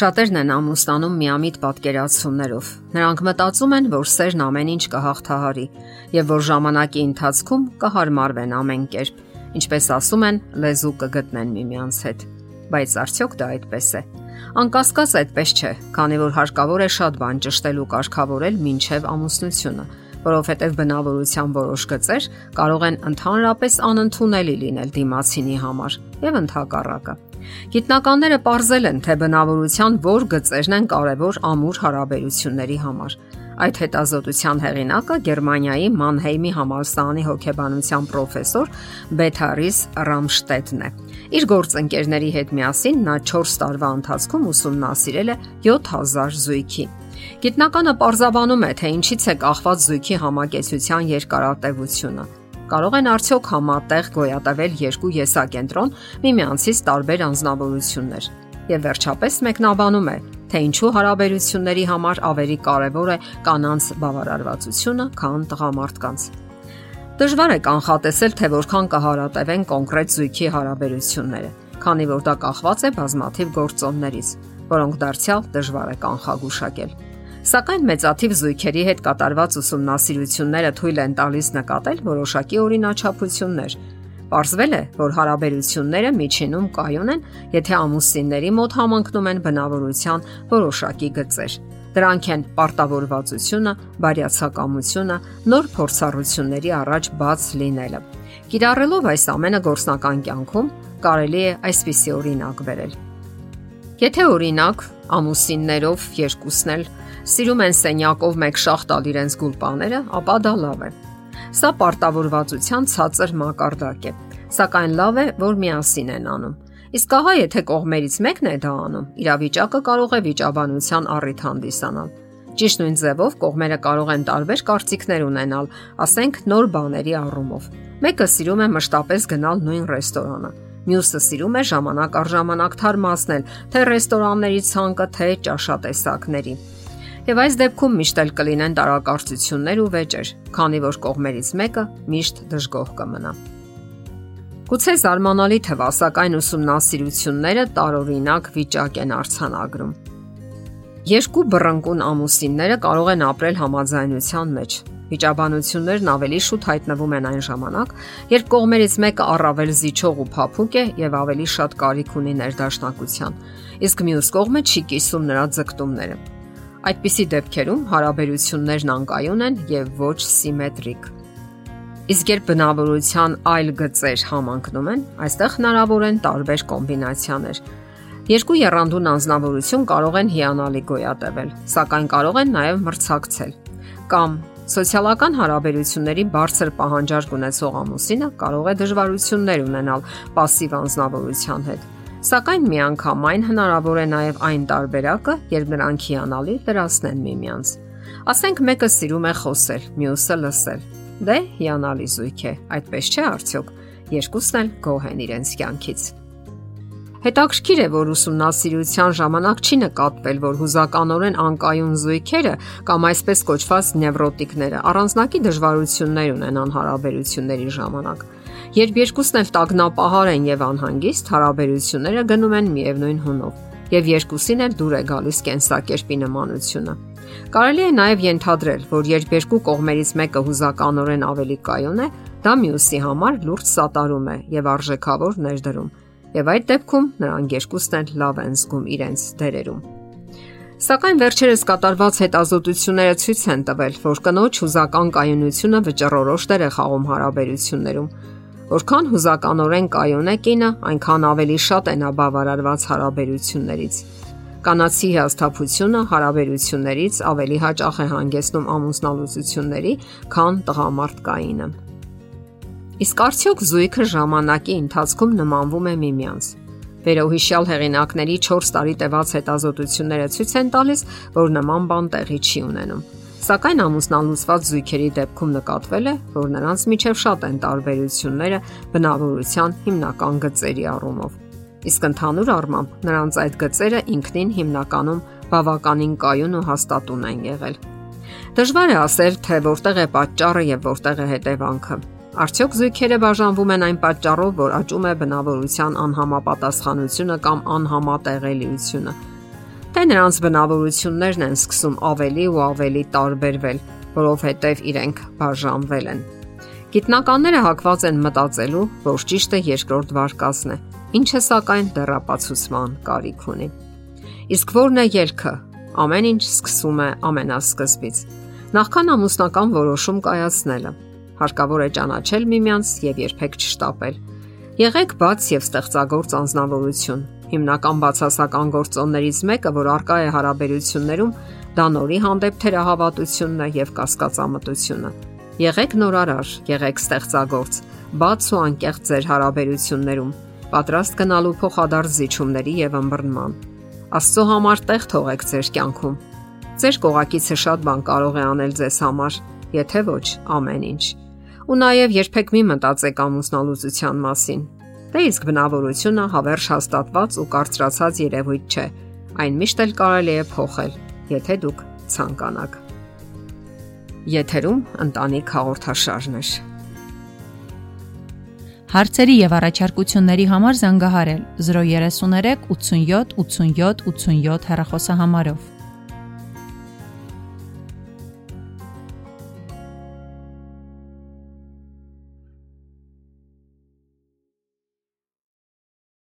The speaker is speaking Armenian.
Շատերն են ամուսնանում միամիտ պատկերացումներով։ Նրանք մտածում են, որ սերն ամեն ինչ կհաղթահարի եւ որ ժամանակի ընթացքում կհարմարվեն ամեն կերպ, ինչպես ասում են, լեզու կգտնեն միմյանց հետ։ Բայց արդյոք դա այդպես է։ Անկասկած այդպես չէ, քանի որ հարկավոր է շատ բան ճշտել ու կարգավորել մինչև ամուսնությունը, որովհետև բնավորության որոշ գծեր կարող են ընդհանրապես անընդունելի լինել դիմացինի համար եւ ընդհակառակը։ Գիտնականները ողրզել են, թե բնավորության որ գծերն են կարևոր ամուր հարաբերությունների համար։ Այդ հետազոտության հեղինակը Գերմանիայի Մանհեյմի համալսարանի հոգեբանության պրոֆեսոր Բեթարիս Ռամշտեդն է։ Իր գործընկերների հետ միասին նա 4 տարվա ընթացքում ուսումնասիրել է 7000 զույգի։ Գիտնականը պարզաբանում է, թե ինչից է կախված զույգի համակեցության երկարատևությունը կարող են արդյոք համատեղ գոյատևել երկու եսակենտրոն միմյանցից տարբեր անznավորություններ։ Եվ վերջապես մեկնաբանում է, թե ինչու հարաբերությունների համար ավելի կարևոր է կանանց բավարարվածությունը, քան տղամարդկանց։ Դժվար է կանխատեսել, թե որքան կհարատևեն կոնկրետ զույգի հարաբերությունները, քանի որ դա կախված է բազմաթիվ գործոններից, որոնք դարձյալ դժվար է կանխագուշակել։ Սակայն մեծաթիվ զույգերի հետ կատարված ուսումնասիրությունները թույլ են տալիս նկատել որոշակի օրինաչափություններ։ Պարզվել է, որ հարաբերությունները միջինում կայուն են, եթե ամուսինների մոտ համընկնում են բնավորության որոշակի գծեր։ Դրանք են պարտավորվածությունը, բարյացակամությունը, նոր փորձառությունների առաջ բաց լինելը։ Կիրառելով այս ամենը գործնական կյանքում կարելի է այսպիսի օրինակ վերել։ Եթե օրինակ ամուսիններով երկուսն էլ սիրում են սենյակով մեկ շախ տալ իրենց գուլպաները, ապա դա լավ է։ Սա պարտավորվածության ցածր մակարդակ է, սակայն լավ է, որ միասին են անում։ Իսկ ահա եթե կողմերից մեկն է դա անում, իրավիճակը կարող է վիճաբանության առիթ հանդիսանալ։ Ճիշտ նույն ձևով կողմերը կարող են տարբեր կարծիքներ ունենալ, ասենք նոր բաների առումով։ Մեկը սիրում է մշտապես գնալ նույն ռեստորանը, մյուսը սիրում է ժամանակ առ ժամանակ թարմացնել թե ռեստորանների ցանկը, թե ճաշատեսակների։ Եվ այս դեպքում միշտ էլ կլինեն տարակարծություններ ու վեճեր, քանի որ կողմերից մեկը միշտ դժգոհ կմնա։ Գուցե զարմանալի թվա, սակայն ուսումնասիրությունները տարօրինակ վիճակ են արցանագրում։ Երկու բռնկուն ամուսինները կարող են ապրել համաձայնության մեջ։ Վիճաբանություններն ավելի շուտ հայտնվում են այն ժամանակ, երբ կողմերից մեկը առավել զիջող ու փափուկ է եւ ավելի շատ կարիք ունի ներդաշնակության, իսկ մյուս կողմը չի կիսում նրա ձգտումները։ Այդպիսի դեպքերում հարաբերություններն անկայուն են եւ ոչ սիմետրիկ։ Իսկ երբ բնավորության այլ գծեր համընկնում են, այստեղ հնարավոր են տարբեր կոմբինացիաներ։ Երկու երանդուն անznավորություն կարող են հիանալի գոյատևել, սակայն կարող են նաև մրցակցել։ Կամ սոցիալական հարաբերությունների բարձր պահանջարկ ունեցող ամուսինը կարող է դժվարություններ ունենալ пассив անznավորության հետ Սակայն միանգամայն հնարավոր է նաև այն տարբերակը, երբ նրանք հիանալի լրացնեն միմյանց։ Ասենք մեկը սիրում է խոսել, մյուսը լսել։ Դե հիանալի զույգ է, այդպես չէ արդյոք։ Երկուսն էլ գոհ են իրենց կյանքից։ Հետաքրքիր է, որ ուսումնասիրության ժամանակ չի նկատվել, որ հուզականորեն անկայուն զույգերը կամ այսպես կոչված նևրոտիկները առանձնակի դժվարություններ ունենան հարաբերությունների ժամանակ։ Երբ երկուսն էլ տագնապահար են եւ անհանգիստ, հարաբերությունները գնում են միևնույն հունով եւ երկուսին էլ դուր է գալիս կենսակերպի նմանությունը։ Կարելի է նաև ենթադրել, որ երբ երկու կողմերից մեկը հուզականորեն ավելի կայուն է, դա մյուսի համար լուրջ սատարում է եւ արժեքավոր ներդրում։ Եվ այդ դեպքում նրանք երկուսն էլ լավ են զգում իրենց դերերում։ Սակայն վերջերս կատարված հետազոտությունները ցույց են տվել, որ կնոջ հուզական կայունությունը վճռորոշ դեր է խաղում հարաբերություններում Որքան հուզականորեն կայուն է կինը, այնքան ավելի շատ է նա բավարարված հարաբերություններից։ Կանացի հաստափությունը հարաբերություններից ավելի հաճախ է հանգեցնում ամուսնալուծությունների, քան տղամարդկայինը։ Իսկ արդյոք զույգը ժամանակի ընթացքում նմանվում է միմյանց։ Վերոհիշյալ հեղինակների 4 տարի տևած հետազոտությունները ցույց են տալիս, որ նման բան տեղի չի ունենում։ Սակայն ամուսնալուծված զույգերի դեպքում նկատվել է, որ նրանց միջև շատ են տարբերությունները բնավորության հիմնական գծերի առումով։ Իսկ ընդհանուր առմամբ նրանց այդ գծերը ինքնին հիմնականում բավականին կայուն ու հաստատուն են եղել։ Դժվար է ասել, թե որտեղ է պատճառը եւ որտեղ է հետևանքը։ Արդյոք զույգերը բաժանվում են այն պատճառով, որ աճում է բնավորության անհամապատասխանությունը կամ անհամատեղելիությունը թե նրանց բնավորություններն են սկսում ավելի ու ավելի տարբերվել, որովհետև իրենք բաժանվել են։ Գիտնականները հակված են մտածելու, որ ճիշտը երկրորդ վարկածն է, ինչը սակայն դեռապացուցման կարիք ունի։ Իսկ ո՞րն է ելքը։ Ամեն ինչ սկսում է ամենասկզբից։ Նախքան ամուսնական որոշում կայացնելը, հարկավոր է ճանաչել միմյանց եւ երբեք չշտապել։ Եղեք բաց եւ ստեղծագործ անznավորություն, Հիմնական բացասական գործոններից մեկը, որ արկա է հարաբերություններում, դա նորի հանդեպ թերահավատությունն է եւ կասկածամտությունը։ Եղեք նորարար, եղեք ստեղծագործ, բաց ու անկեղծ ձեր հարաբերություններում, պատրաստ գնալու փոխադարձ զիջումների եւ ըմբռնման։ Աստծո համար տեղ թողեք ձեր կյանքում։ Ձեր կողակիցը շատ բան կարող է անել ձեզ համար, եթե ոչ ամեն ինչ։ Ու նաև երբեք մի մտածեք ամուսնալուծության մասին, Դե իսկ բնավորությունը հավերժ հաստատված ու կարծրացած երևույթ չէ։ Այն միշտ էլ կարելի է փոխել, եթե դուք ցանկանաք։ Եթերում ընտանիք հաղորդաշարն է։ Հարցերի եւ առաջարկությունների համար զանգահարել 033 87 87 87 հեռախոսահամարով։